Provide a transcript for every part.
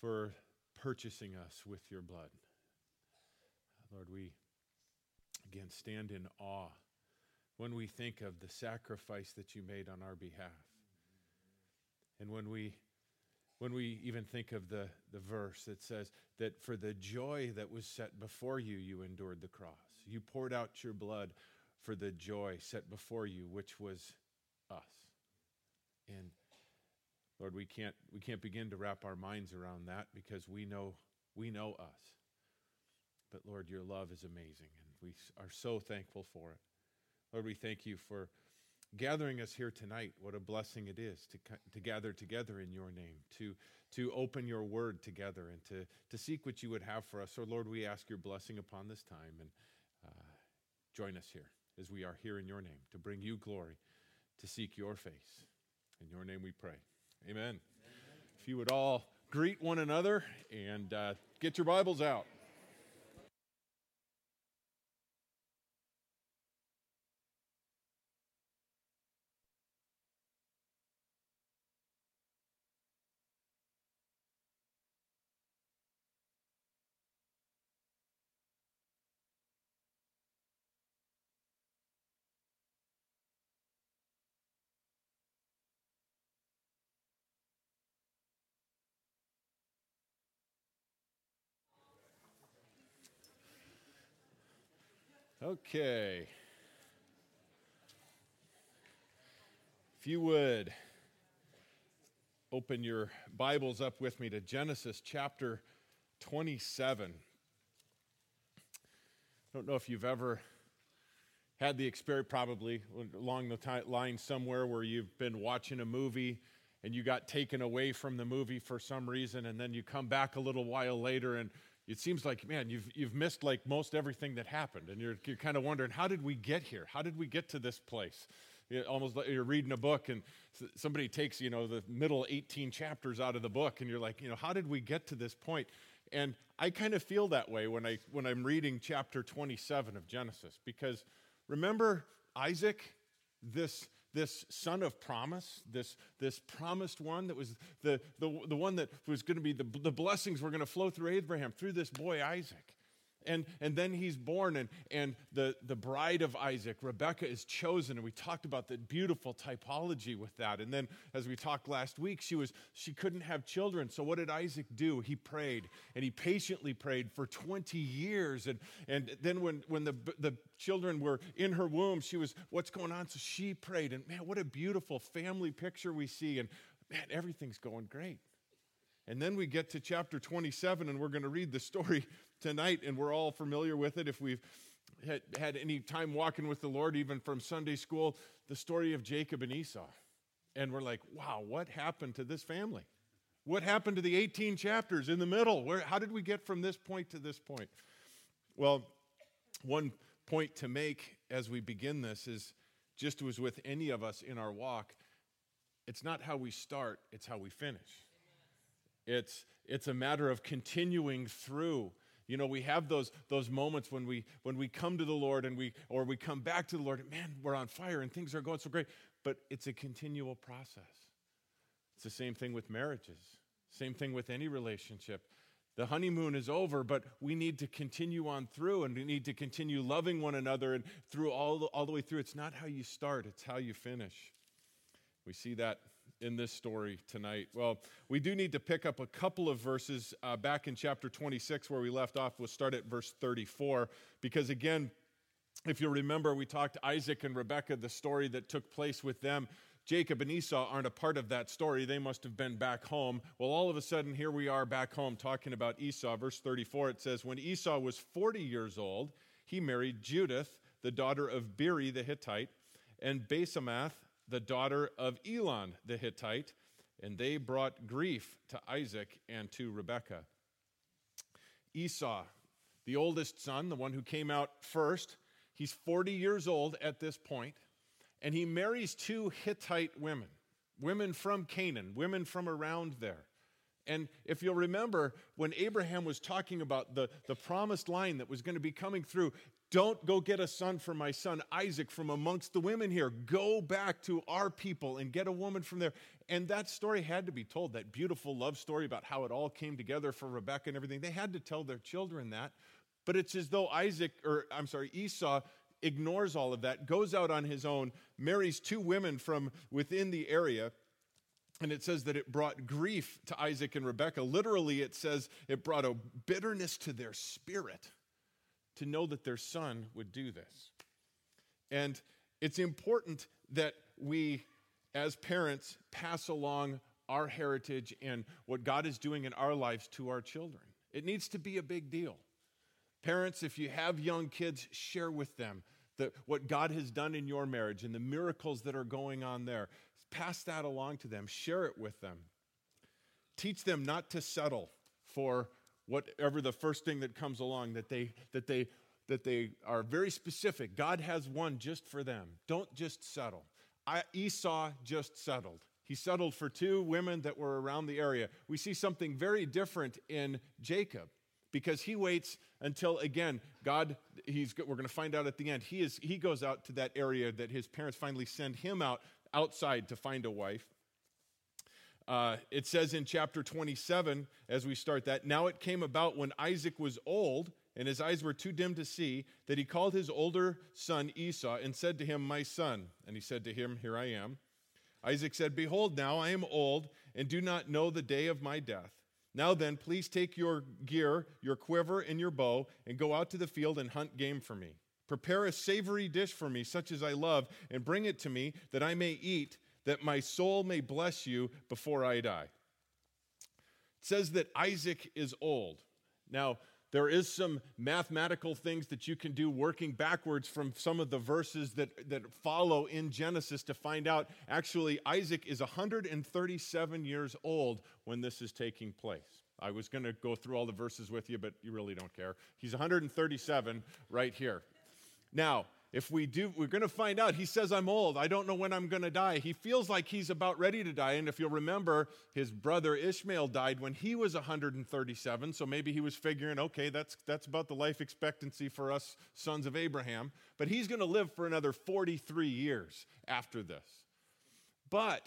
for purchasing us with your blood. Lord, we again stand in awe when we think of the sacrifice that you made on our behalf. And when we when we even think of the, the verse that says that for the joy that was set before you, you endured the cross. You poured out your blood for the joy set before you, which was us. And Lord, we can't, we can't begin to wrap our minds around that because we know, we know us. But Lord, your love is amazing, and we are so thankful for it. Lord, we thank you for gathering us here tonight. What a blessing it is to, to gather together in your name, to, to open your word together, and to, to seek what you would have for us. So, Lord, we ask your blessing upon this time and uh, join us here as we are here in your name to bring you glory, to seek your face. In your name we pray. Amen. Amen. If you would all greet one another and uh, get your Bibles out. Okay. If you would open your Bibles up with me to Genesis chapter 27. I don't know if you've ever had the experience, probably along the line somewhere, where you've been watching a movie and you got taken away from the movie for some reason, and then you come back a little while later and it seems like, man, you've, you've missed like most everything that happened. And you're, you're kind of wondering, how did we get here? How did we get to this place? You almost like you're reading a book and somebody takes, you know, the middle 18 chapters out of the book and you're like, you know, how did we get to this point? And I kind of feel that way when, I, when I'm reading chapter 27 of Genesis because remember Isaac, this this son of promise, this, this promised one that was the, the, the one that was going to be the, the blessings were going to flow through Abraham, through this boy Isaac. And, and then he's born, and, and the, the bride of Isaac, Rebecca, is chosen. And we talked about the beautiful typology with that. And then, as we talked last week, she, was, she couldn't have children. So, what did Isaac do? He prayed, and he patiently prayed for 20 years. And, and then, when, when the, the children were in her womb, she was, What's going on? So, she prayed. And man, what a beautiful family picture we see. And man, everything's going great. And then we get to chapter 27, and we're going to read the story tonight, and we're all familiar with it if we've had, had any time walking with the Lord, even from Sunday school, the story of Jacob and Esau. And we're like, wow, what happened to this family? What happened to the 18 chapters in the middle? Where, how did we get from this point to this point? Well, one point to make as we begin this is just as with any of us in our walk, it's not how we start, it's how we finish. It's, it's a matter of continuing through. You know, we have those, those moments when we, when we come to the Lord and we, or we come back to the Lord, and man, we're on fire and things are going so great. But it's a continual process. It's the same thing with marriages, same thing with any relationship. The honeymoon is over, but we need to continue on through and we need to continue loving one another and through all the, all the way through. It's not how you start, it's how you finish. We see that in this story tonight? Well, we do need to pick up a couple of verses uh, back in chapter 26 where we left off. We'll start at verse 34 because, again, if you remember, we talked Isaac and Rebekah, the story that took place with them. Jacob and Esau aren't a part of that story. They must have been back home. Well, all of a sudden, here we are back home talking about Esau. Verse 34, it says, When Esau was 40 years old, he married Judith, the daughter of Beeri the Hittite, and Basemath, the daughter of Elon the Hittite, and they brought grief to Isaac and to Rebekah. Esau, the oldest son, the one who came out first, he's 40 years old at this point, and he marries two Hittite women, women from Canaan, women from around there. And if you'll remember, when Abraham was talking about the, the promised line that was going to be coming through, don't go get a son for my son Isaac from amongst the women here. Go back to our people and get a woman from there. And that story had to be told, that beautiful love story about how it all came together for Rebecca and everything. They had to tell their children that. But it's as though Isaac, or I'm sorry, Esau ignores all of that, goes out on his own, marries two women from within the area. And it says that it brought grief to Isaac and Rebekah. Literally, it says it brought a bitterness to their spirit to know that their son would do this. And it's important that we, as parents, pass along our heritage and what God is doing in our lives to our children. It needs to be a big deal. Parents, if you have young kids, share with them the, what God has done in your marriage and the miracles that are going on there. Pass that along to them, share it with them. Teach them not to settle for whatever the first thing that comes along, that they, that they, that they are very specific. God has one just for them. Don't just settle. I, Esau just settled. He settled for two women that were around the area. We see something very different in Jacob because he waits until again god he's we're going to find out at the end he is he goes out to that area that his parents finally send him out outside to find a wife uh, it says in chapter 27 as we start that now it came about when isaac was old and his eyes were too dim to see that he called his older son esau and said to him my son and he said to him here i am. Isaac said behold now i am old and do not know the day of my death. Now then, please take your gear, your quiver, and your bow, and go out to the field and hunt game for me. Prepare a savory dish for me, such as I love, and bring it to me, that I may eat, that my soul may bless you before I die. It says that Isaac is old. Now, there is some mathematical things that you can do working backwards from some of the verses that, that follow in Genesis to find out actually Isaac is 137 years old when this is taking place. I was going to go through all the verses with you, but you really don't care. He's 137 right here. Now, if we do, we're going to find out. He says, I'm old. I don't know when I'm going to die. He feels like he's about ready to die. And if you'll remember, his brother Ishmael died when he was 137. So maybe he was figuring, okay, that's, that's about the life expectancy for us sons of Abraham. But he's going to live for another 43 years after this. But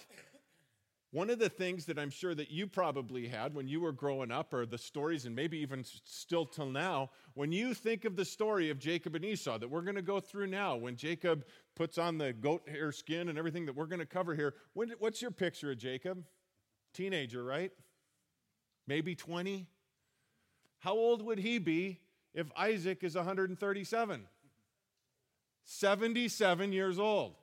one of the things that I'm sure that you probably had when you were growing up, or the stories, and maybe even still till now, when you think of the story of Jacob and Esau that we're going to go through now, when Jacob puts on the goat hair skin and everything that we're going to cover here, when, what's your picture of Jacob? Teenager, right? Maybe 20? How old would he be if Isaac is 137? 77 years old.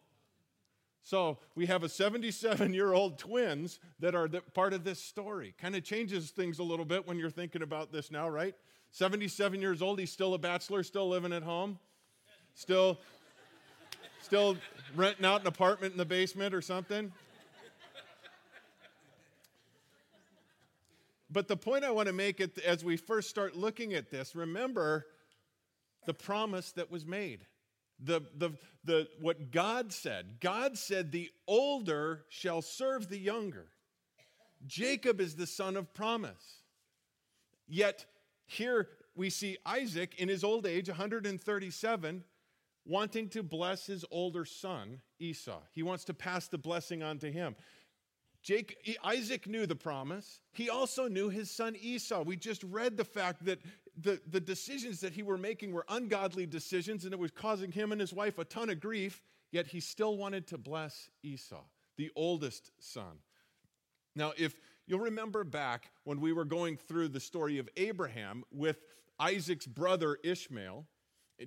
So we have a 77 year old twins that are part of this story. Kind of changes things a little bit when you're thinking about this now, right? 77 years old, he's still a bachelor, still living at home, still, still renting out an apartment in the basement or something. But the point I want to make it as we first start looking at this, remember the promise that was made the, the, the, what God said. God said, The older shall serve the younger. Jacob is the son of promise. Yet here we see Isaac in his old age, 137, wanting to bless his older son, Esau. He wants to pass the blessing on to him. Jake, Isaac knew the promise. He also knew his son Esau. We just read the fact that the, the decisions that he were making were ungodly decisions and it was causing him and his wife a ton of grief, yet he still wanted to bless Esau, the oldest son. Now, if you'll remember back when we were going through the story of Abraham with Isaac's brother Ishmael,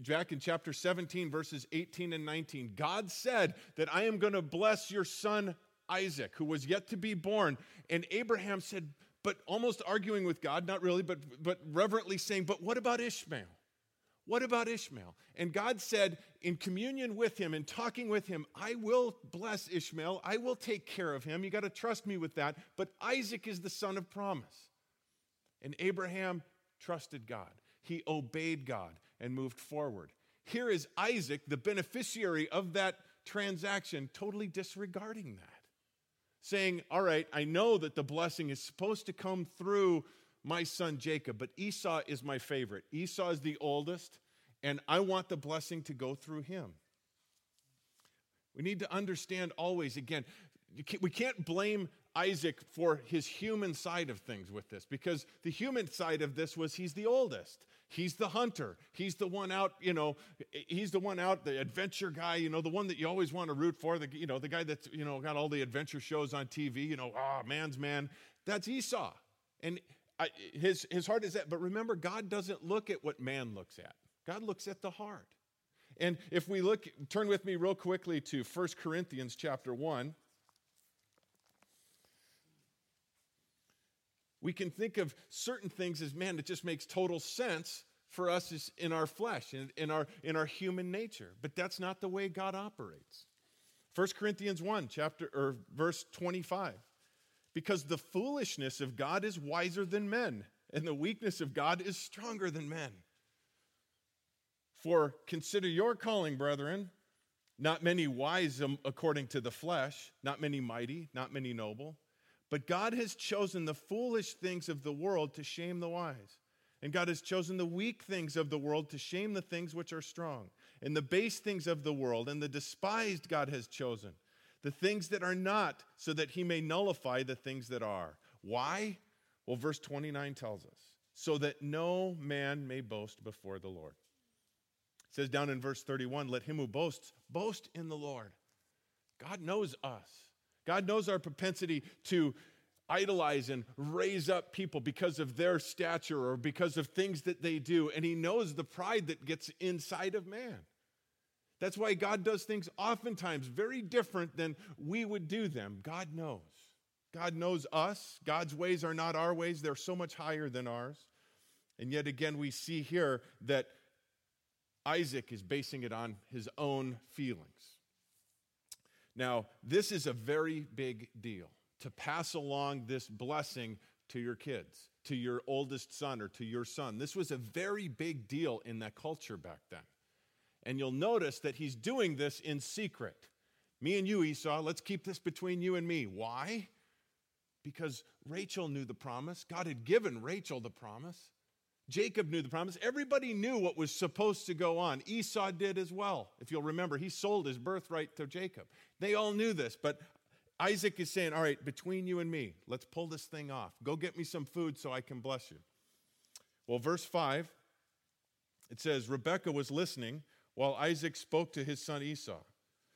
back in chapter 17, verses 18 and 19, God said that I am going to bless your son Isaac, who was yet to be born. And Abraham said, but almost arguing with God, not really, but, but reverently saying, But what about Ishmael? What about Ishmael? And God said, in communion with him and talking with him, I will bless Ishmael. I will take care of him. You got to trust me with that. But Isaac is the son of promise. And Abraham trusted God. He obeyed God and moved forward. Here is Isaac, the beneficiary of that transaction, totally disregarding that saying, All right, I know that the blessing is supposed to come through my son Jacob, but Esau is my favorite. Esau is the oldest, and I want the blessing to go through him. We need to understand always, again, we can't blame Isaac for his human side of things with this because the human side of this was he's the oldest. He's the hunter. He's the one out, you know, he's the one out, the adventure guy, you know, the one that you always want to root for, the, you know, the guy that's, you know, got all the adventure shows on TV, you know, ah, oh, man's man. That's Esau. And I, his, his heart is that. But remember, God doesn't look at what man looks at, God looks at the heart. And if we look, turn with me real quickly to 1 Corinthians chapter 1. We can think of certain things as man it just makes total sense for us in our flesh in, in, our, in our human nature. But that's not the way god operates. 1 corinthians 1 chapter or verse 25 because the foolishness of god is wiser than men and the weakness of god is stronger than men. For consider your calling brethren. Not many wise according to the flesh not many mighty not many noble but God has chosen the foolish things of the world to shame the wise. And God has chosen the weak things of the world to shame the things which are strong. And the base things of the world and the despised God has chosen. The things that are not, so that he may nullify the things that are. Why? Well, verse 29 tells us so that no man may boast before the Lord. It says down in verse 31 let him who boasts boast in the Lord. God knows us. God knows our propensity to idolize and raise up people because of their stature or because of things that they do. And He knows the pride that gets inside of man. That's why God does things oftentimes very different than we would do them. God knows. God knows us. God's ways are not our ways, they're so much higher than ours. And yet again, we see here that Isaac is basing it on his own feelings. Now, this is a very big deal to pass along this blessing to your kids, to your oldest son or to your son. This was a very big deal in that culture back then. And you'll notice that he's doing this in secret. Me and you, Esau, let's keep this between you and me. Why? Because Rachel knew the promise. God had given Rachel the promise. Jacob knew the promise. Everybody knew what was supposed to go on. Esau did as well. If you'll remember, he sold his birthright to Jacob. They all knew this, but Isaac is saying, All right, between you and me, let's pull this thing off. Go get me some food so I can bless you. Well, verse 5, it says, Rebekah was listening while Isaac spoke to his son Esau.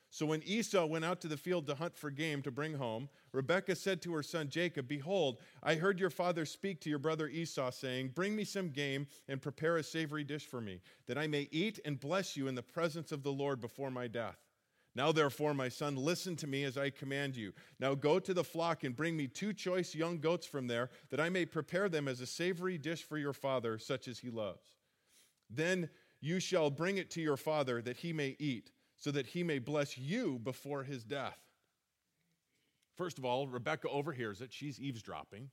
So when Esau went out to the field to hunt for game to bring home, Rebekah said to her son Jacob, Behold, I heard your father speak to your brother Esau, saying, Bring me some game and prepare a savory dish for me, that I may eat and bless you in the presence of the Lord before my death. Now, therefore, my son, listen to me as I command you. Now go to the flock and bring me two choice young goats from there, that I may prepare them as a savory dish for your father, such as he loves. Then you shall bring it to your father, that he may eat so that he may bless you before his death. First of all, Rebecca overhears it. She's eavesdropping.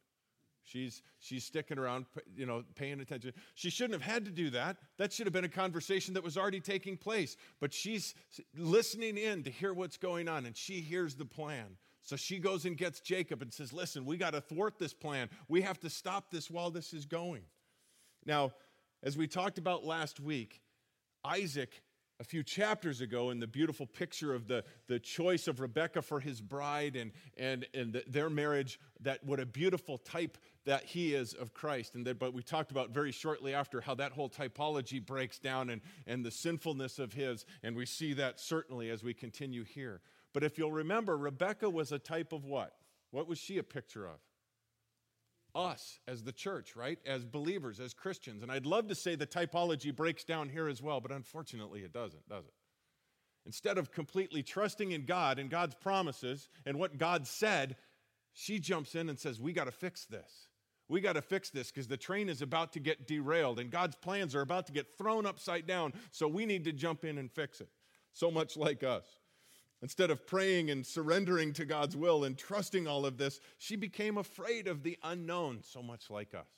She's, she's sticking around, you know, paying attention. She shouldn't have had to do that. That should have been a conversation that was already taking place. But she's listening in to hear what's going on, and she hears the plan. So she goes and gets Jacob and says, Listen, we got to thwart this plan. We have to stop this while this is going. Now, as we talked about last week, Isaac a few chapters ago in the beautiful picture of the, the choice of Rebecca for his bride and, and, and the, their marriage, that what a beautiful type that he is of Christ. And that, but we talked about very shortly after how that whole typology breaks down and, and the sinfulness of his. And we see that certainly as we continue here. But if you'll remember, Rebecca was a type of what? What was she a picture of? Us as the church, right? As believers, as Christians. And I'd love to say the typology breaks down here as well, but unfortunately it doesn't, does it? Instead of completely trusting in God and God's promises and what God said, she jumps in and says, We got to fix this. We got to fix this because the train is about to get derailed and God's plans are about to get thrown upside down. So we need to jump in and fix it. So much like us. Instead of praying and surrendering to God's will and trusting all of this, she became afraid of the unknown, so much like us.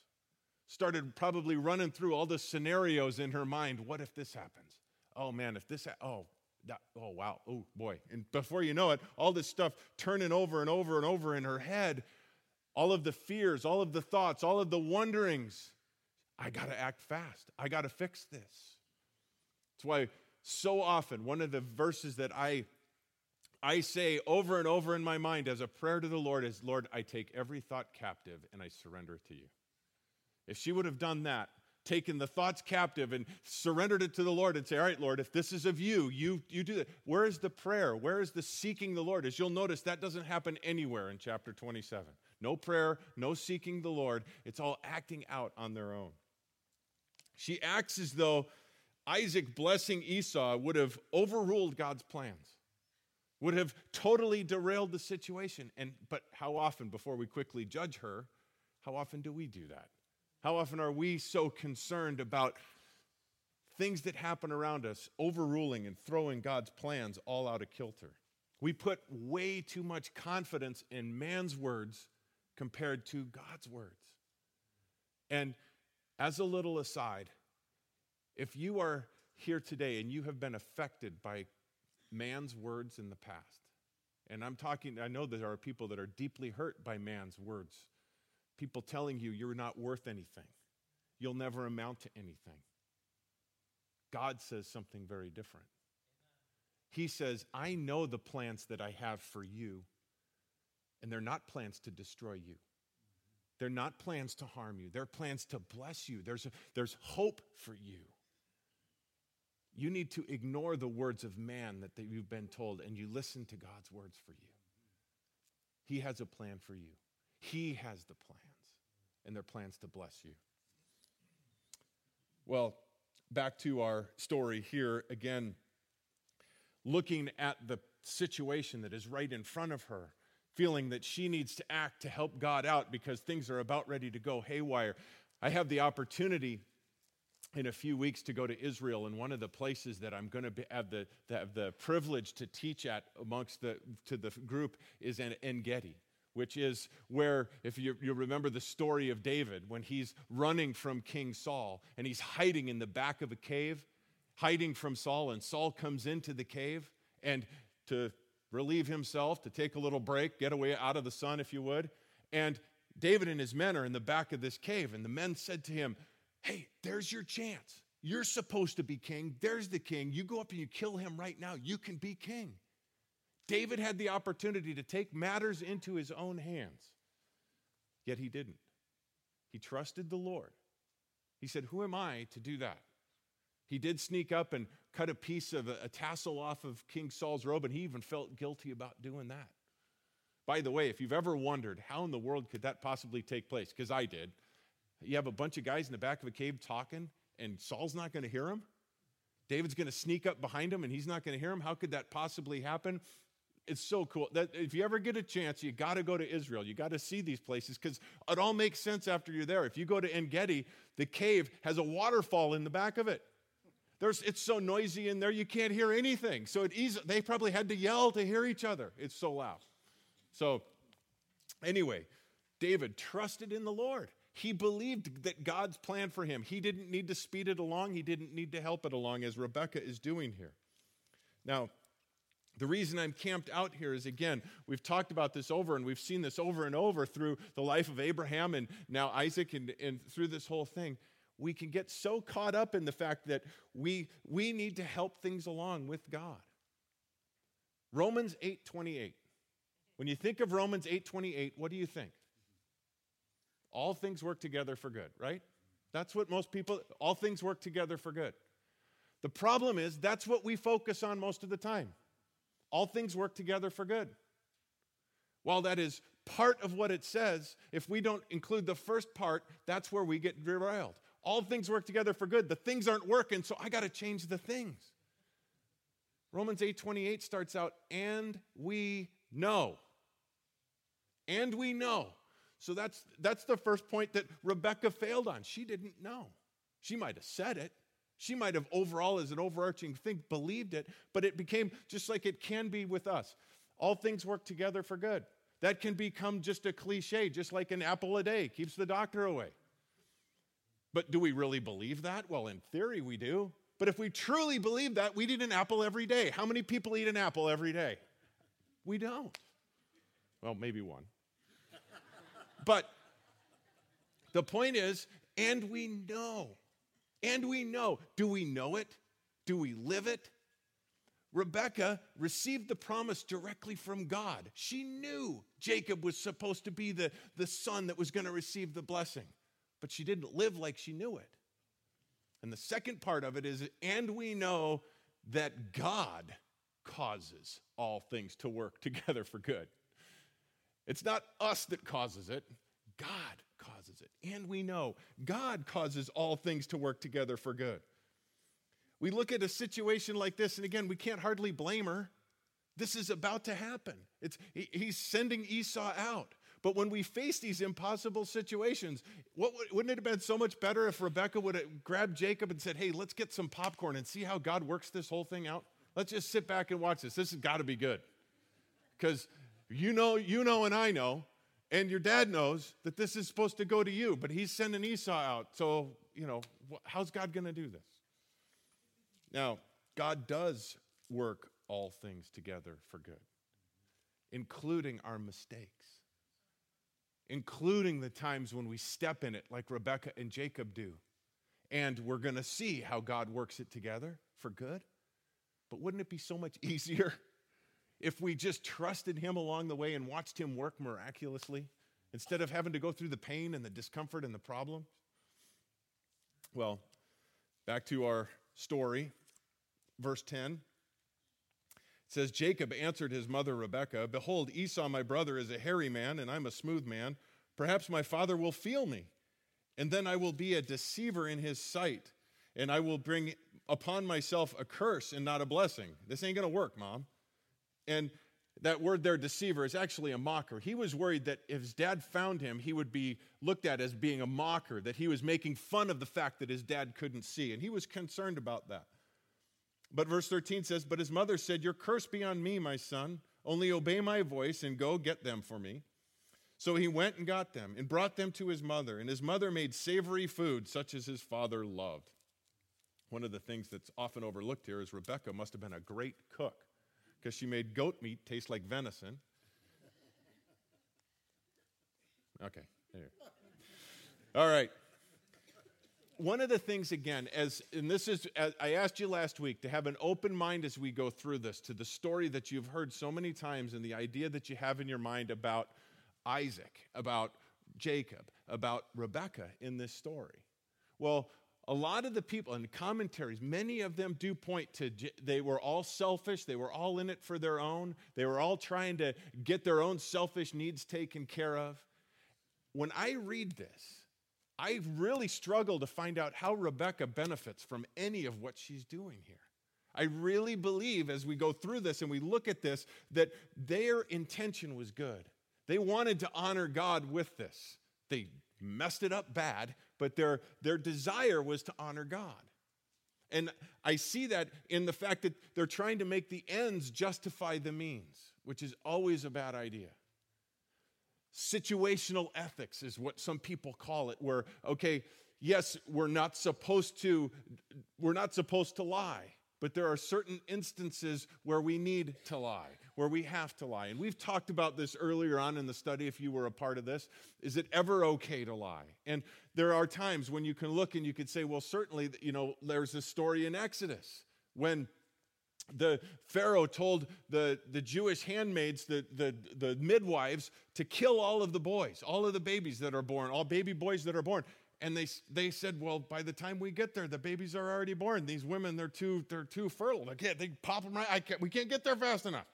Started probably running through all the scenarios in her mind. What if this happens? Oh man, if this, ha- oh, that, oh, wow. Oh, boy. And before you know it, all this stuff turning over and over and over in her head, all of the fears, all of the thoughts, all of the wonderings. I got to act fast. I got to fix this. That's why so often one of the verses that I I say over and over in my mind as a prayer to the Lord is Lord, I take every thought captive and I surrender it to you. If she would have done that, taken the thoughts captive and surrendered it to the Lord and say, All right, Lord, if this is of you, you, you do that. Where is the prayer? Where is the seeking the Lord? As you'll notice, that doesn't happen anywhere in chapter 27. No prayer, no seeking the Lord. It's all acting out on their own. She acts as though Isaac blessing Esau would have overruled God's plans, would have totally derailed the situation. And but how often, before we quickly judge her, how often do we do that? How often are we so concerned about things that happen around us, overruling and throwing God's plans all out of kilter? We put way too much confidence in man's words compared to God's words. And as a little aside, if you are here today and you have been affected by man's words in the past, and I'm talking, I know there are people that are deeply hurt by man's words people telling you you're not worth anything, you'll never amount to anything. God says something very different. He says, I know the plans that I have for you, and they're not plans to destroy you. They're not plans to harm you. They're plans to bless you. There's, a, there's hope for you. You need to ignore the words of man that, you've been told, and you listen to God's words for you. He has a plan for you. He has the plans, and they're plans to bless you. Well, back to our story here again, looking at the situation that is right in front of her, feeling that she needs to act to help God out because things are about ready to go haywire. I have the opportunity in a few weeks to go to Israel, and one of the places that I'm going to have the, the, the privilege to teach at amongst the to the group is in En Gedi which is where, if you, you remember the story of David, when he's running from King Saul and he's hiding in the back of a cave, hiding from Saul, and Saul comes into the cave and to relieve himself, to take a little break, get away out of the sun, if you would. And David and his men are in the back of this cave, and the men said to him, Hey, there's your chance. You're supposed to be king. There's the king. You go up and you kill him right now. You can be king. David had the opportunity to take matters into his own hands, yet he didn't. He trusted the Lord. He said, Who am I to do that? He did sneak up and cut a piece of a, tassel off of King Saul's robe, and he even felt guilty about doing that. By the way, if you've ever wondered how in the world could that possibly take place, because I did, you have a bunch of guys in the back of a cave talking, and Saul's not going to hear him. David's going to sneak up behind him, and he's not going to hear him. How could that possibly happen? it's so cool that if you ever get a chance, you got to go to Israel. You got to see these places because it all makes sense after you're there. If you go to En Gedi, the cave has a waterfall in the back of it. There's, it's so noisy in there, you can't hear anything. So it easy, they probably had to yell to hear each other. It's so loud. So, anyway, David trusted in the Lord. He believed that God's plan for him. He didn't need to speed it along, he didn't need to help it along, as Rebecca is doing here. Now, the reason I'm camped out here is again, we've talked about this over and we've seen this over and over through the life of Abraham and now Isaac and, and through this whole thing. We can get so caught up in the fact that we, we need to help things along with God. Romans 8:28. When you think of Romans 8:28, what do you think? All things work together for good, right? That's what most people all things work together for good. The problem is that's what we focus on most of the time. All things work together for good. While that is part of what it says, if we don't include the first part, that's where we get derailed. All things work together for good. The things aren't working, so I got to change the things. Romans 8:28 starts out and we know. And we know. So that's that's the first point that Rebecca failed on. She didn't know. She might have said it, she might have overall, as an overarching thing, believed it, but it became just like it can be with us. All things work together for good. That can become just a cliche, just like an apple a day keeps the doctor away. But do we really believe that? Well, in theory, we do. But if we truly believe that, we'd eat an apple every day. How many people eat an apple every day? We don't. Well, maybe one. But the point is, and we know, and we know. Do we know it? Do we live it? Rebecca received the promise directly from God. She knew Jacob was supposed to be the, the son that was going to receive the blessing, but she didn't live like she knew it. And the second part of it is, and we know that God causes all things to work together for good. It's not us that causes it, God causes it. And we know God causes all things to work together for good. We look at a situation like this, and again, we can't hardly blame her. This is about to happen. It's, he, he's sending Esau out. But when we face these impossible situations, what, wouldn't it have been so much better if Rebecca would have grabbed Jacob and said, Hey, let's get some popcorn and see how God works this whole thing out? Let's just sit back and watch this. This has got to be good. Because you know, you know, and I know, and your dad knows that this is supposed to go to you, but he's sending Esau out. So, you know, how's God going to do this? Now, God does work all things together for good, including our mistakes including the times when we step in it, like Rebecca and Jacob do. And we're going to see how God works it together for good. But wouldn't it be so much easier if we just trusted Him along the way and watched Him work miraculously instead of having to go through the pain and the discomfort and the problems? Well, back to our story, verse 10. It says, Jacob answered his mother Rebekah, Behold, Esau my brother is a hairy man, and I'm a smooth man. Perhaps my father will feel me, and then I will be a deceiver in his sight, and I will bring upon myself a curse and not a blessing. This ain't gonna work, mom. And that word there, deceiver, is actually a mocker. He was worried that if his dad found him, he would be looked at as being a mocker, that he was making fun of the fact that his dad couldn't see. And he was concerned about that. But verse 13 says, But his mother said, Your curse be on me, my son. Only obey my voice and go get them for me. So he went and got them and brought them to his mother. And his mother made savory food, such as his father loved. One of the things that's often overlooked here is Rebecca must have been a great cook because she made goat meat taste like venison. Okay. Anyway. All right one of the things again as and this is as i asked you last week to have an open mind as we go through this to the story that you've heard so many times and the idea that you have in your mind about isaac about jacob about rebecca in this story well a lot of the people and commentaries many of them do point to they were all selfish they were all in it for their own they were all trying to get their own selfish needs taken care of when i read this I really struggle to find out how Rebecca benefits from any of what she's doing here. I really believe as we go through this and we look at this that their intention was good. They wanted to honor God with this. They messed it up bad, but their, their desire was to honor God. And I see that in the fact that they're trying to make the ends justify the means, which is always a bad idea. Situational ethics is what some people call it, where, okay, yes, we're not supposed to, we're not supposed to lie, but there are certain instances where we need to lie, where we have to lie. And we've talked about this earlier on in the study, if you were a part of this. Is it ever okay to lie? And there are times when you can look and you could say, well, certainly, you know, there's a story in Exodus when the Pharaoh told the, the Jewish handmaids, the, the, the midwives, to kill all of the boys, all of the babies that are born, all baby boys that are born. And they, they said, well, by the time we get there, the babies are already born. These women, they're too, they're too fertile. They, can't, they pop them right. I can't, we can't get there fast enough.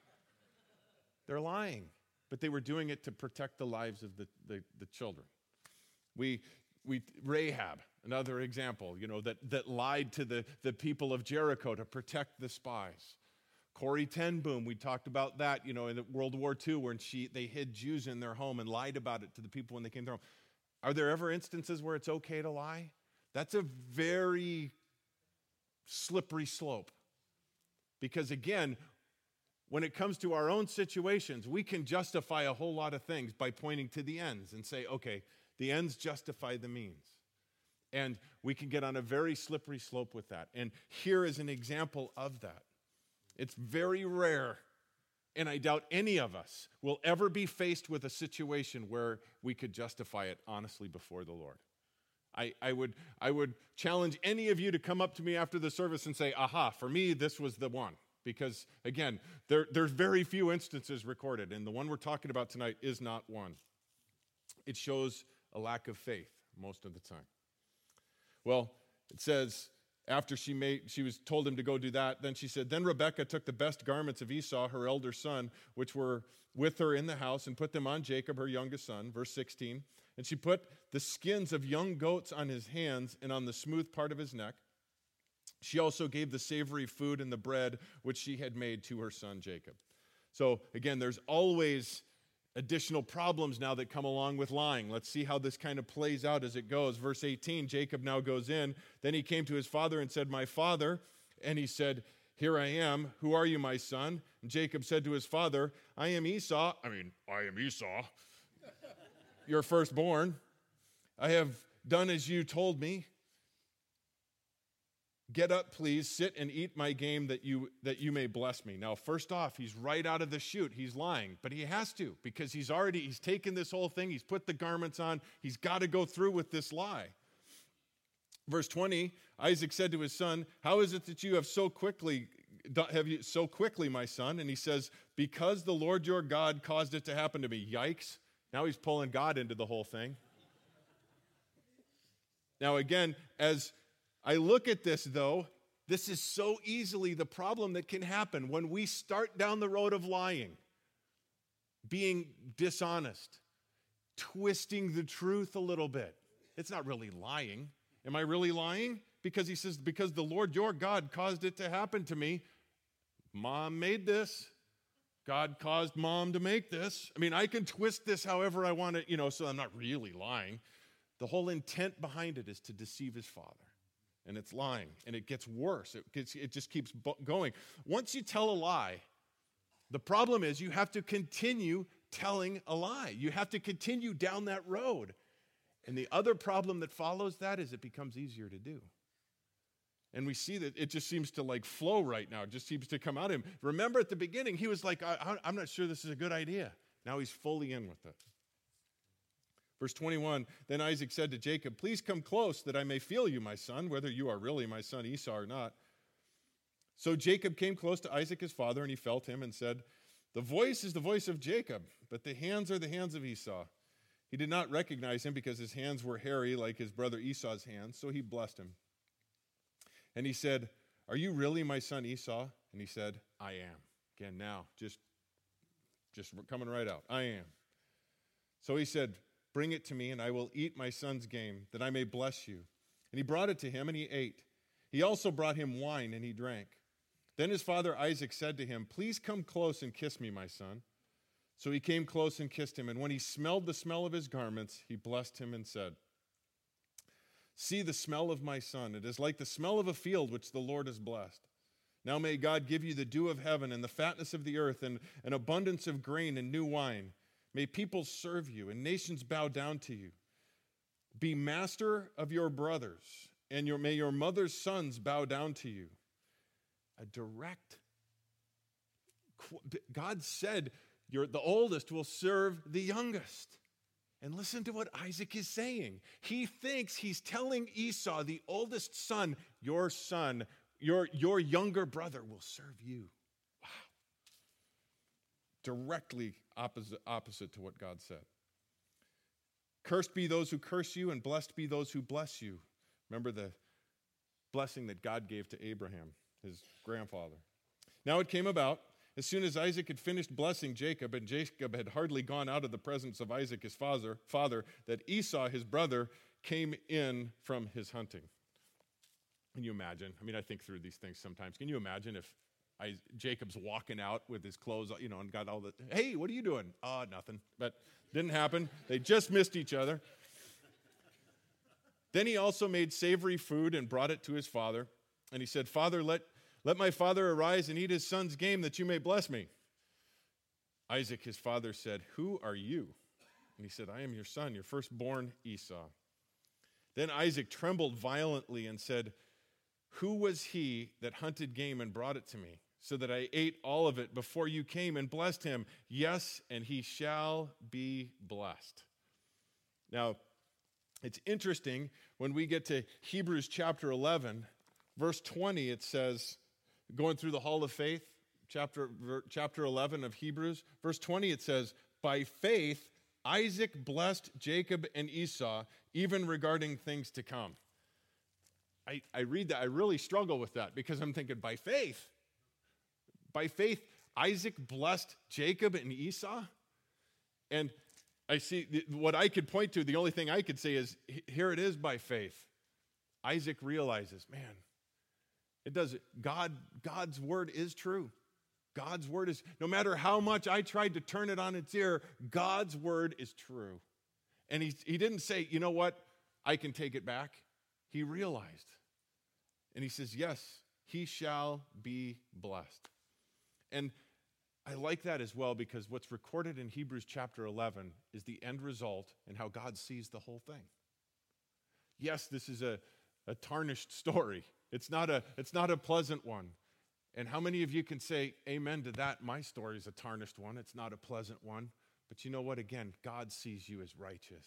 They're lying, but they were doing it to protect the lives of the, the, the children. We, we, Rahab, Another example, you know, that, that lied to the, the people of Jericho to protect the spies. Corrie ten Boom, we talked about that, you know, in World War II when she, they hid Jews in their home and lied about it to the people when they came to home. Are there ever instances where it's okay to lie? That's a very slippery slope. Because again, when it comes to our own situations, we can justify a whole lot of things by pointing to the ends and say, okay, the ends justify the means. And we can get on a very slippery slope with that. And here is an example of that. It's very rare, and I doubt any of us will ever be faced with a situation where we could justify it honestly before the Lord. I, I, would, I would challenge any of you to come up to me after the service and say, aha, for me, this was the one. Because again, there, there's very few instances recorded, and the one we're talking about tonight is not one. It shows a lack of faith most of the time. Well, it says, after she made she was told him to go do that then she said then rebekah took the best garments of esau her elder son which were with her in the house and put them on jacob her youngest son verse 16 and she put the skins of young goats on his hands and on the smooth part of his neck she also gave the savory food and the bread which she had made to her son Jacob. So again, there's always additional problems now that come along with lying. Let's see how this kind of plays out as it goes. Verse 18 Jacob now goes in. Then he came to his father and said, My father. And he said, Here I am. Who are you, my son? And Jacob said to his father, I am Esau. I mean, I am Esau, your firstborn. I have done as you told me. Get up, please, sit and eat my game that you, that you may bless me. Now, first off, he's right out of the chute. He's lying, but he has to because he's already, he's taken this whole thing, he's put the garments on, he's got to go through with this lie. Verse 20, Isaac said to his son, How is it that you have so quickly, have you so quickly, my son? And he says, Because the Lord your God caused it to happen to me. Yikes. Now he's pulling God into the whole thing. Now, again, as I look at this, though, this is so easily the problem that can happen when we start down the road of lying, being dishonest, twisting the truth a little bit. It's not really lying. Am I really lying? Because he says, Because the Lord your God caused it to happen to me. Mom made this. God caused mom to make this. I mean, I can twist this however I want it, you know, so I'm not really lying. The whole intent behind it is to deceive his father and it's lying and it gets worse. It, gets, it just keeps going. Once you tell a lie the problem is you have to continue telling a lie. You have to continue down that road. And the other problem that follows that is it becomes easier to do. And we see that it just seems to like flow right now. It just seems to come out of him. Remember at the beginning he was like i'm not sure this is a good idea. Now he's fully in with it Verse 21 Then Isaac said to Jacob, Please come close that I may feel you, my son, whether you are really my son Esau or not. So Jacob came close to Isaac his father, and he felt him and said, The voice is the voice of Jacob, but the hands are the hands of Esau. He did not recognize him because his hands were hairy like his brother Esau's hands, so he blessed him. And he said, Are you really my son Esau? And he said, I am. Again, now, just, just coming right out. I am. So he said, Bring it to me, and I will eat my son's game, that I may bless you. And he brought it to him, and he ate. He also brought him wine, and he drank. Then his father Isaac said to him, Please come close and kiss me, my son. So he came close and kissed him. And when he smelled the smell of his garments, he blessed him and said, See the smell of my son. It is like the smell of a field which the Lord has blessed. Now may God give you the dew of heaven and the fatness of the earth and an abundance of grain and new wine May people serve you and nations bow down to you. Be master of your brothers, and your, may your mother's sons bow down to you. A direct, God said, you're, the oldest will serve the youngest. And listen to what Isaac is saying. He thinks he's telling Esau, the oldest son, your son, your, your younger brother will serve you directly opposite, opposite to what God said. Cursed be those who curse you, and blessed be those who bless you. Remember the blessing that God gave to Abraham, his grandfather. Now it came about, as soon as Isaac had finished blessing Jacob, and Jacob had hardly gone out of the presence of Isaac his father, father that Esau, his brother, came in from his hunting. Can you imagine? I mean, I think through these things sometimes. Can you imagine if I, Jacob's walking out with his clothes, you know, and got all the, hey, what are you doing? Uh, nothing. But didn't happen. They just missed each other. Then he also made savory food and brought it to his father. And he said, Father, let, let my father arise and eat his son's game that you may bless me. Isaac, his father, said, Who are you? And he said, I am your son, your firstborn Esau. Then Isaac trembled violently and said, Who was he that hunted game and brought it to me, so that I ate all of it before you came and blessed him? Yes, and he shall be blessed. Now, it's interesting when we get to Hebrews chapter 11, verse 20, it says, going through the hall of faith, chapter, chapter 11 of Hebrews, verse 20, it says, By faith, Isaac blessed Jacob and Esau, even regarding things to come. I, I read that, I really struggle with that because I'm thinking, by faith, by faith, Isaac blessed Jacob and Esau. And I see what I could point to, the only thing I could say is here it is by faith. Isaac realizes, man, it does God God's word is true. God's word is no matter how much I tried to turn it on its ear, God's word is true. And he, he didn't say, you know what, I can take it back. He realized. And he says, Yes, he shall be blessed. And I like that as well because what's recorded in Hebrews chapter 11 is the end result and how God sees the whole thing. Yes, this is a, a tarnished story. It's not a, it's not a pleasant one. And how many of you can say amen to that? My story is a tarnished one. It's not a pleasant one. But you know what? Again, God sees you as righteous.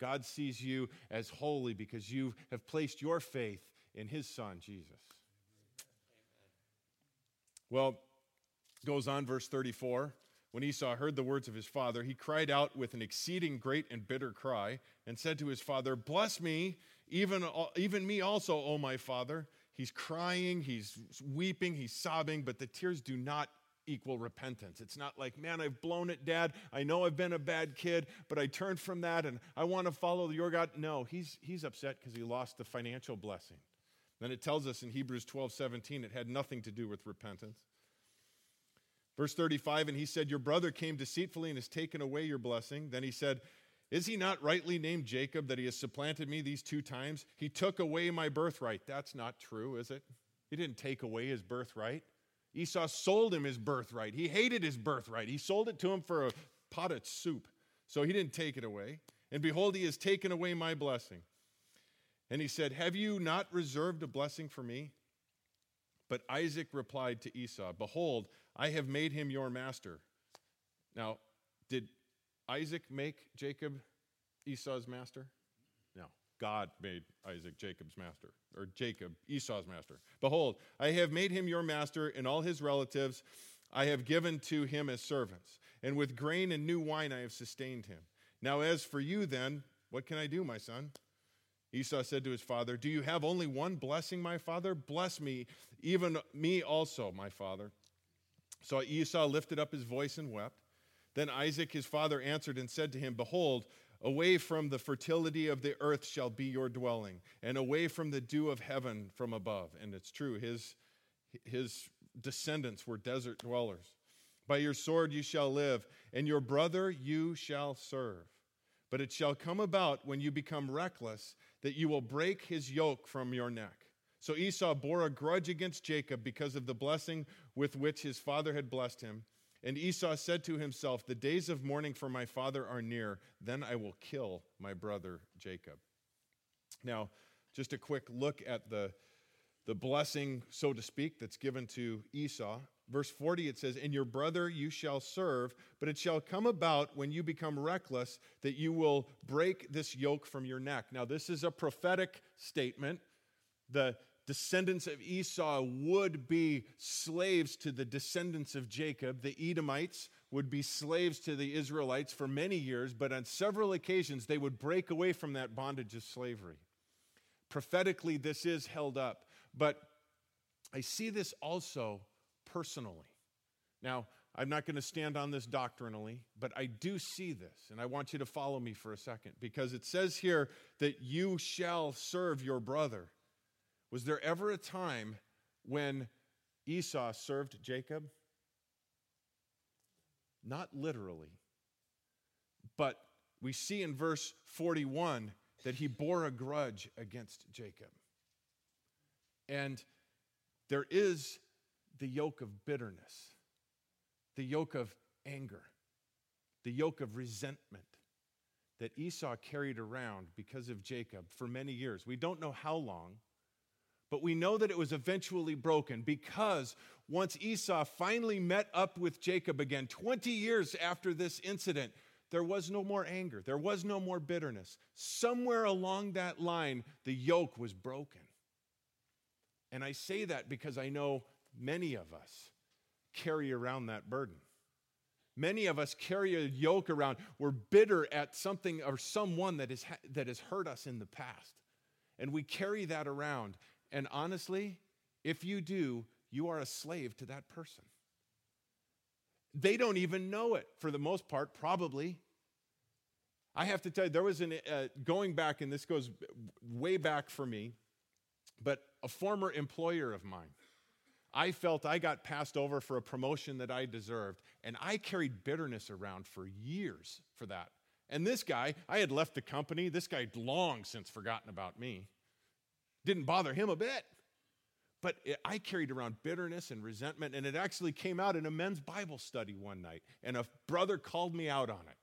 God sees you as holy because you have placed your faith in his son, Jesus. Well, goes on, verse 34. When Esau heard the words of his father, he cried out with an exceeding great and bitter cry and said to his father, Bless me, even, even me also, O my father. He's crying, he's weeping, he's sobbing, but the tears do not equal repentance. It's not like, man, I've blown it, Dad. I know I've been a bad kid, but I turned from that and I want to follow your God. No, he's, he's upset because he lost the financial blessing. Then it tells us in Hebrews 12 17, it had nothing to do with repentance. Verse 35, and he said, Your brother came deceitfully and has taken away your blessing. Then he said, Is he not rightly named Jacob that he has supplanted me these two times? He took away my birthright. That's not true, is it? He didn't take away his birthright. Esau sold him his birthright. He hated his birthright. He sold it to him for a pot of soup. So he didn't take it away. And behold, he has taken away my blessing. And he said, Have you not reserved a blessing for me? But Isaac replied to Esau, Behold, I have made him your master. Now, did Isaac make Jacob Esau's master? God made Isaac Jacob's master, or Jacob Esau's master. Behold, I have made him your master, and all his relatives I have given to him as servants. And with grain and new wine I have sustained him. Now, as for you, then, what can I do, my son? Esau said to his father, Do you have only one blessing, my father? Bless me, even me also, my father. So Esau lifted up his voice and wept. Then Isaac, his father, answered and said to him, Behold, away from the fertility of the earth shall be your dwelling, and away from the dew of heaven from above. And it's true, his, his descendants were desert dwellers. By your sword you shall live, and your brother you shall serve. But it shall come about when you become reckless that you will break his yoke from your neck. So Esau bore a grudge against Jacob because of the blessing with which his father had blessed him. And Esau said to himself, The days of mourning for my father are near. Then I will kill my brother Jacob. Now, just a quick look at the, the blessing, so to speak, that's given to Esau. Verse 40, it says, And your brother you shall serve, but it shall come about when you become reckless that you will break this yoke from your neck. Now, this is a prophetic statement. The descendants of Esau would be slaves to the descendants of Jacob. The Edomites would be slaves to the Israelites for many years, but on several occasions they would break away from that bondage of slavery. Prophetically, this is held up, but I see this also personally. Now, I'm not going to stand on this doctrinally, but I do see this, and I want you to follow me for a second because it says here that you shall serve your brother. Was there ever a time when Esau served Jacob? Not literally, but we see in verse 41 that he bore a grudge against Jacob. And there is the yoke of bitterness, the yoke of anger, the yoke of resentment that Esau carried around because of Jacob for many years. We don't know how long, but we know that it was eventually broken because once Esau finally met up with Jacob again, 20 years after this incident, there was no more anger, there was no more bitterness. Somewhere along that line, the yoke was broken. And I say that because I know many of us carry around that burden. Many of us carry a yoke around. We're bitter at something or someone that, is, that has hurt us in the past. And we carry that around. And honestly, if you do, you are a slave to that person. They don't even know it for the most part, probably. I have to tell you, there was an, uh, going back, and this goes way back for me, but a former employer of mine. I felt I got passed over for a promotion that I deserved, and I carried bitterness around for years for that. And this guy, I had left the company. This guy long since forgotten about me. Didn't bother him a bit. But it, I carried around bitterness and resentment, and it actually came out in a men's Bible study one night. And a brother called me out on it.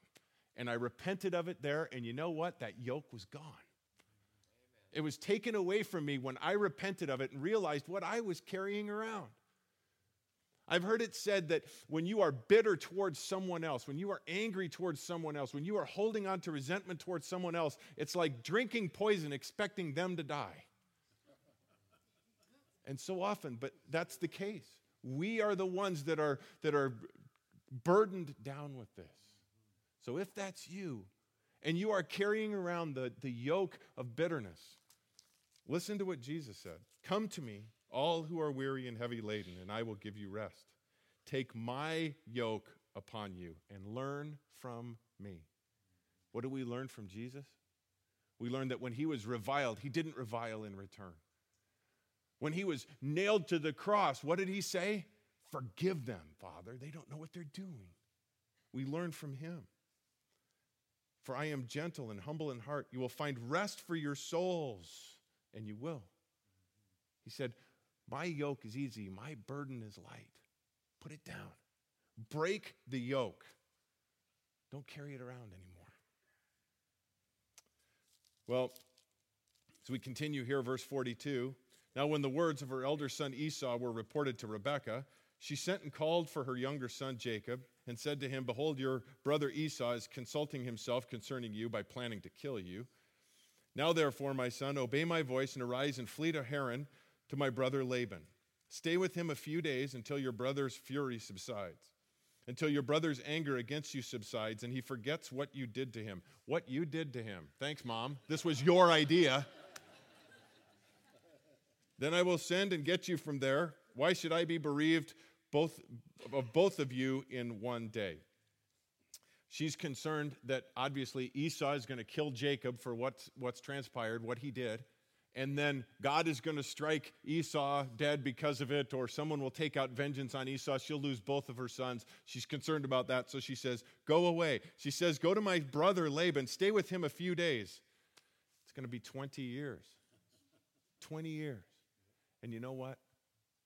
And I repented of it there, and you know what? That yoke was gone. It was taken away from me when I repented of it and realized what I was carrying around. I've heard it said that when you are bitter towards someone else, when you are angry towards someone else, when you are holding on to resentment towards someone else, it's like drinking poison expecting them to die. And so often, but that's the case. We are the ones that are, that are burdened down with this. So if that's you, and you are carrying around the, the yoke of bitterness, listen to what Jesus said Come to me, all who are weary and heavy laden, and I will give you rest. Take my yoke upon you and learn from me. What do we learn from Jesus? We learn that when he was reviled, he didn't revile in return. When he was nailed to the cross, what did he say? Forgive them, Father. They don't know what they're doing. We learn from him. For I am gentle and humble in heart. You will find rest for your souls, and you will. He said, My yoke is easy, my burden is light. Put it down. Break the yoke. Don't carry it around anymore. Well, as we continue here, verse 42 now, when the words of her elder son Esau were reported to Rebekah, she sent and called for her younger son Jacob and said to him, Behold, your brother Esau is consulting himself concerning you by planning to kill you. Now, therefore, my son, obey my voice and arise and flee to Haran to my brother Laban. Stay with him a few days until your brother's fury subsides, until your brother's anger against you subsides and he forgets what you did to him. What you did to him. Thanks, Mom. This was your idea. Then I will send and get you from there. Why should I be bereaved both, of both of you in one day. She's concerned that obviously Esau is going to kill Jacob for what's, what's transpired, what he did. And then God is going to strike Esau dead because of it, or someone will take out vengeance on Esau. She'll lose both of her sons. She's concerned about that. So she says, Go away. She says, Go to my brother Laban, stay with him a few days. It's going to be 20 years. 20 years. And you know what?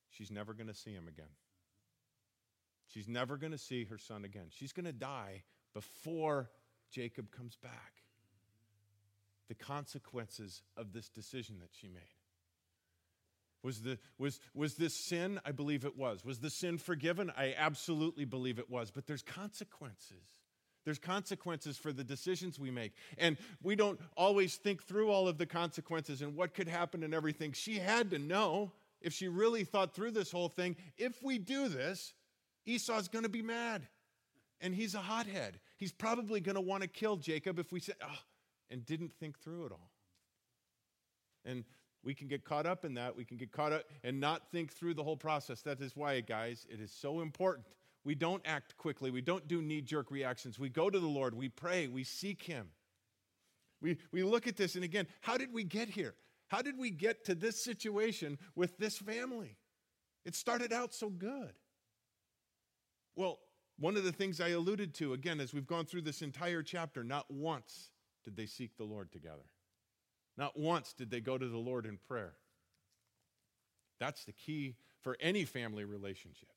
She's never going to see him again. She's never going to see her son again. She's going to die before Jacob comes back. The consequences of this decision that she made. Was, the, was, was this sin? I believe it was. Was the sin forgiven? I absolutely believe it was. But there's consequences. There's consequences for the decisions we make. And we don't always think through all of the consequences and what could happen and everything. She had to know, if she really thought through this whole thing, if we do this, Esau's going to be mad. And he's a hothead. He's probably going to want to kill Jacob if we say, oh, and didn't think through it all. And we can get caught up in that. We can get caught up and not think through the whole process. That is why, guys, it is so important. We don't act quickly. We don't do knee jerk reactions. We go to the Lord. We pray. We seek Him. We, we look at this, and again, how did we get here? How did we get to this situation with this family? It started out so good. Well, one of the things I alluded to, again, as we've gone through this entire chapter, not once did they seek the Lord together. Not once did they go to the Lord in prayer. That's the key for any family relationship.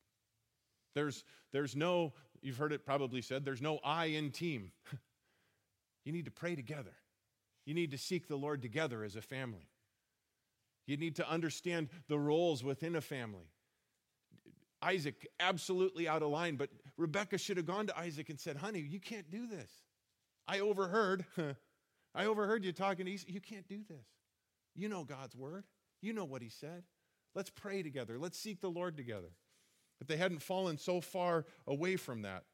There's, there's no, you've heard it probably said, there's no I in team. You need to pray together. You need to seek the Lord together as a family. You need to understand the roles within a family. Isaac, absolutely out of line, but Rebecca should have gone to Isaac and said, Honey, you can't do this. I overheard, I overheard you talking to Esau. You can't do this. You know God's word, you know what he said. Let's pray together, let's seek the Lord together. But they hadn't fallen so far away from that.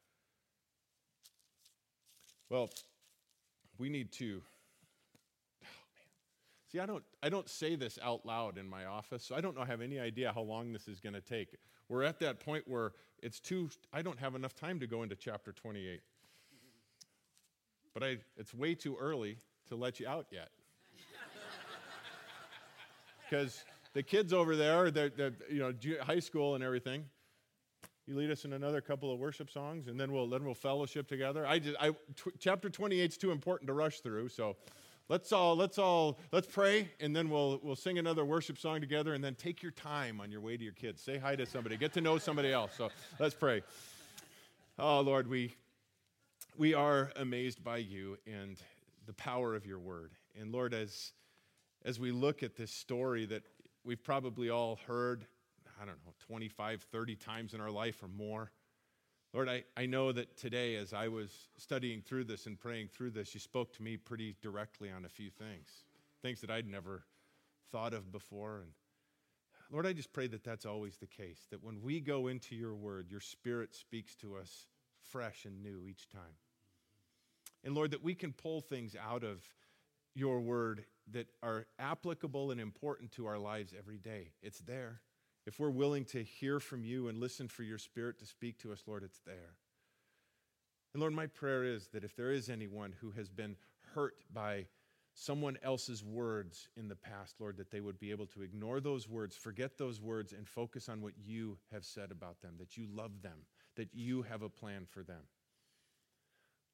Well, we need to oh, See, I don't, I don't say this out loud in my office, so I don't know, have any idea how long this is going to take. We're at that point where it's too, I don't have enough time to go into chapter 28. But I, it's way too early to let you out yet. Because the kids over there, they're, they're, you know, high school and everything, you lead us in another couple of worship songs, and then we'll then we'll fellowship together. I just, I, t- chapter 28 is too important to rush through, so Let's all, let's all, let's pray, and then we'll, we'll sing another worship song together, and then take your time on your way to your kids. Say hi to somebody. Get to know somebody else. So let's pray. Oh, Lord, we, we are amazed by you and the power of your word. And Lord, as, as we look at this story that we've probably all heard, I don't know, 25, 30 times in our life or more, Lord, I, I know that today, as I was studying through this and praying through this, you spoke to me pretty directly on a few things, things that I'd never thought of before. And Lord, I just pray that that's always the case, that when we go into your word, your spirit speaks to us fresh and new each time. And Lord, that we can pull things out of your word that are applicable and important to our lives every day. It's there. If we're willing to hear from you and listen for your spirit to speak to us, Lord, it's there. And Lord, my prayer is that if there is anyone who has been hurt by someone else's words in the past, Lord, that they would be able to ignore those words, forget those words, and focus on what you have said about them, that you love them, that you have a plan for them.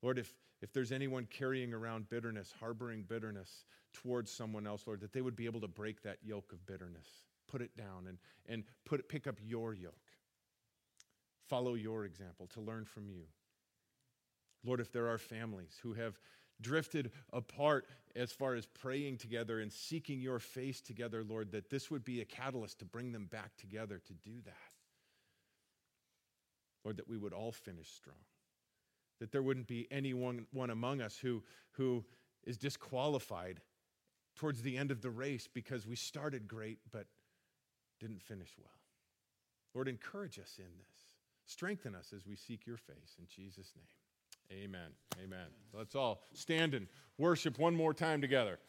Lord, if, if there's anyone carrying around bitterness, harboring bitterness towards someone else, Lord, that they would be able to break that yoke of bitterness put it down and, and put pick up your yoke. Follow your example to learn from you. Lord, if there are families who have drifted apart as far as praying together and seeking your face together, Lord, that this would be a catalyst to bring them back together to do that. Lord, that we would all finish strong. That there wouldn't be anyone one among us who, who is disqualified towards the end of the race because we started great, but didn't finish well. Lord, encourage us in this. Strengthen us as we seek your face. In Jesus' name, amen. Amen. Let's all stand and worship one more time together.